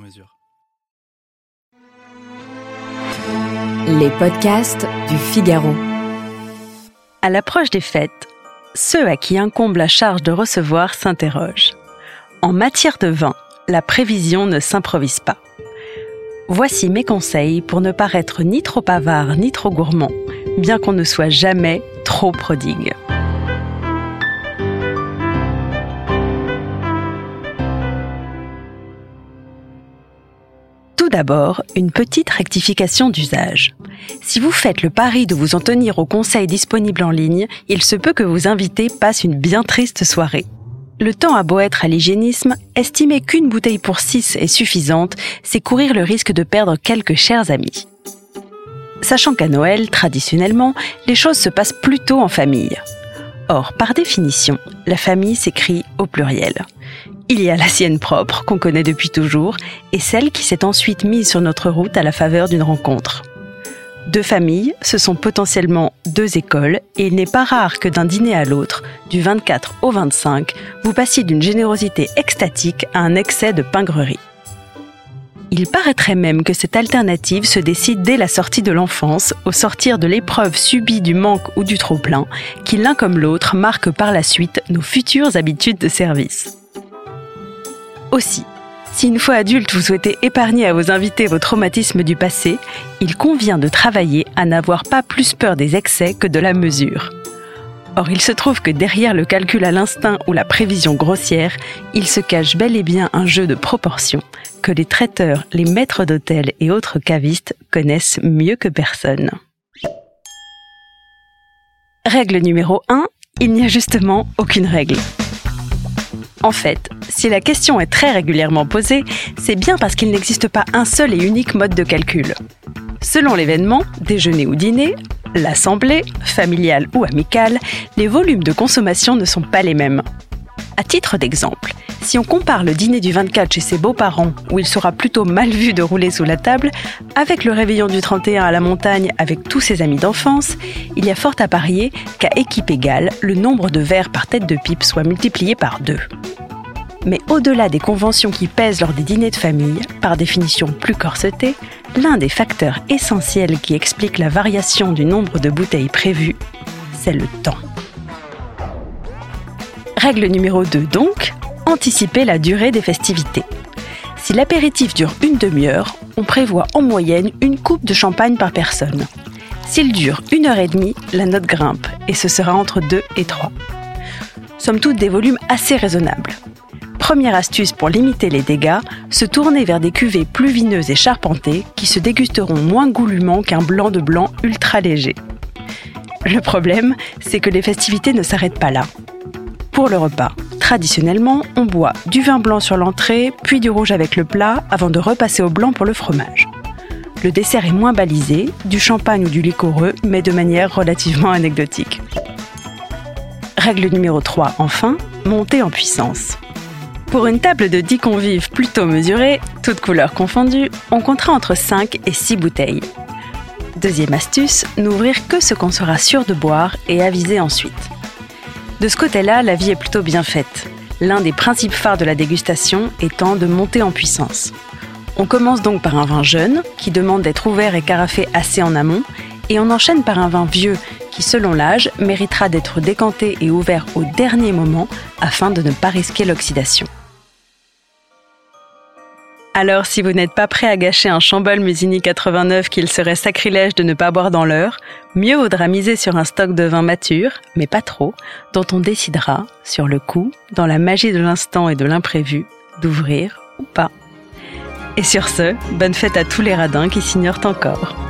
mesure. Les podcasts du Figaro. À l'approche des fêtes, ceux à qui incombe la charge de recevoir s'interrogent. En matière de vin, la prévision ne s'improvise pas. Voici mes conseils pour ne paraître ni trop avare ni trop gourmand, bien qu'on ne soit jamais trop prodigue. D'abord, une petite rectification d'usage. Si vous faites le pari de vous en tenir aux conseils disponibles en ligne, il se peut que vos invités passent une bien triste soirée. Le temps à beau être à l'hygiénisme, estimer qu'une bouteille pour six est suffisante, c'est courir le risque de perdre quelques chers amis. Sachant qu'à Noël, traditionnellement, les choses se passent plutôt en famille. Or, par définition, la famille s'écrit au pluriel. Il y a la sienne propre, qu'on connaît depuis toujours, et celle qui s'est ensuite mise sur notre route à la faveur d'une rencontre. Deux familles, ce sont potentiellement deux écoles, et il n'est pas rare que d'un dîner à l'autre, du 24 au 25, vous passiez d'une générosité extatique à un excès de pingrerie. Il paraîtrait même que cette alternative se décide dès la sortie de l'enfance, au sortir de l'épreuve subie du manque ou du trop-plein, qui l'un comme l'autre marque par la suite nos futures habitudes de service. Aussi, si une fois adulte vous souhaitez épargner à vos invités vos traumatismes du passé, il convient de travailler à n'avoir pas plus peur des excès que de la mesure. Or, il se trouve que derrière le calcul à l'instinct ou la prévision grossière, il se cache bel et bien un jeu de proportions que les traiteurs, les maîtres d'hôtel et autres cavistes connaissent mieux que personne. Règle numéro 1, il n'y a justement aucune règle. En fait, si la question est très régulièrement posée, c'est bien parce qu'il n'existe pas un seul et unique mode de calcul. Selon l'événement, déjeuner ou dîner, l'assemblée, familiale ou amicale, les volumes de consommation ne sont pas les mêmes. À titre d'exemple, si on compare le dîner du 24 chez ses beaux-parents, où il sera plutôt mal vu de rouler sous la table, avec le réveillon du 31 à la montagne avec tous ses amis d'enfance, il y a fort à parier qu'à équipe égale, le nombre de verres par tête de pipe soit multiplié par deux. Mais au-delà des conventions qui pèsent lors des dîners de famille, par définition plus corsetés, l'un des facteurs essentiels qui explique la variation du nombre de bouteilles prévues, c'est le temps. Règle numéro 2 donc, anticiper la durée des festivités. Si l'apéritif dure une demi-heure, on prévoit en moyenne une coupe de champagne par personne. S'il dure une heure et demie, la note grimpe et ce sera entre 2 et 3. Somme toute des volumes assez raisonnables. Première astuce pour limiter les dégâts, se tourner vers des cuvées plus vineuses et charpentées qui se dégusteront moins goulûment qu'un blanc de blanc ultra léger. Le problème, c'est que les festivités ne s'arrêtent pas là. Pour le repas, traditionnellement, on boit du vin blanc sur l'entrée, puis du rouge avec le plat, avant de repasser au blanc pour le fromage. Le dessert est moins balisé, du champagne ou du liquoreux, mais de manière relativement anecdotique. Règle numéro 3, enfin, monter en puissance. Pour une table de 10 convives plutôt mesurée, toutes couleurs confondues, on comptera entre 5 et 6 bouteilles. Deuxième astuce, n'ouvrir que ce qu'on sera sûr de boire et aviser ensuite. De ce côté-là, la vie est plutôt bien faite. L'un des principes phares de la dégustation étant de monter en puissance. On commence donc par un vin jeune, qui demande d'être ouvert et carafé assez en amont, et on enchaîne par un vin vieux, qui selon l'âge méritera d'être décanté et ouvert au dernier moment afin de ne pas risquer l'oxydation. Alors, si vous n'êtes pas prêt à gâcher un Chambol Musigny 89 qu'il serait sacrilège de ne pas boire dans l'heure, mieux vaudra miser sur un stock de vin mature, mais pas trop, dont on décidera, sur le coup, dans la magie de l'instant et de l'imprévu, d'ouvrir ou pas. Et sur ce, bonne fête à tous les radins qui s'ignorent encore.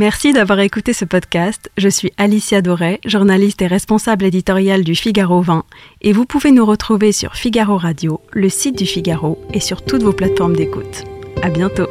Merci d'avoir écouté ce podcast. Je suis Alicia Doré, journaliste et responsable éditoriale du Figaro 20, et vous pouvez nous retrouver sur Figaro Radio, le site du Figaro et sur toutes vos plateformes d'écoute. À bientôt.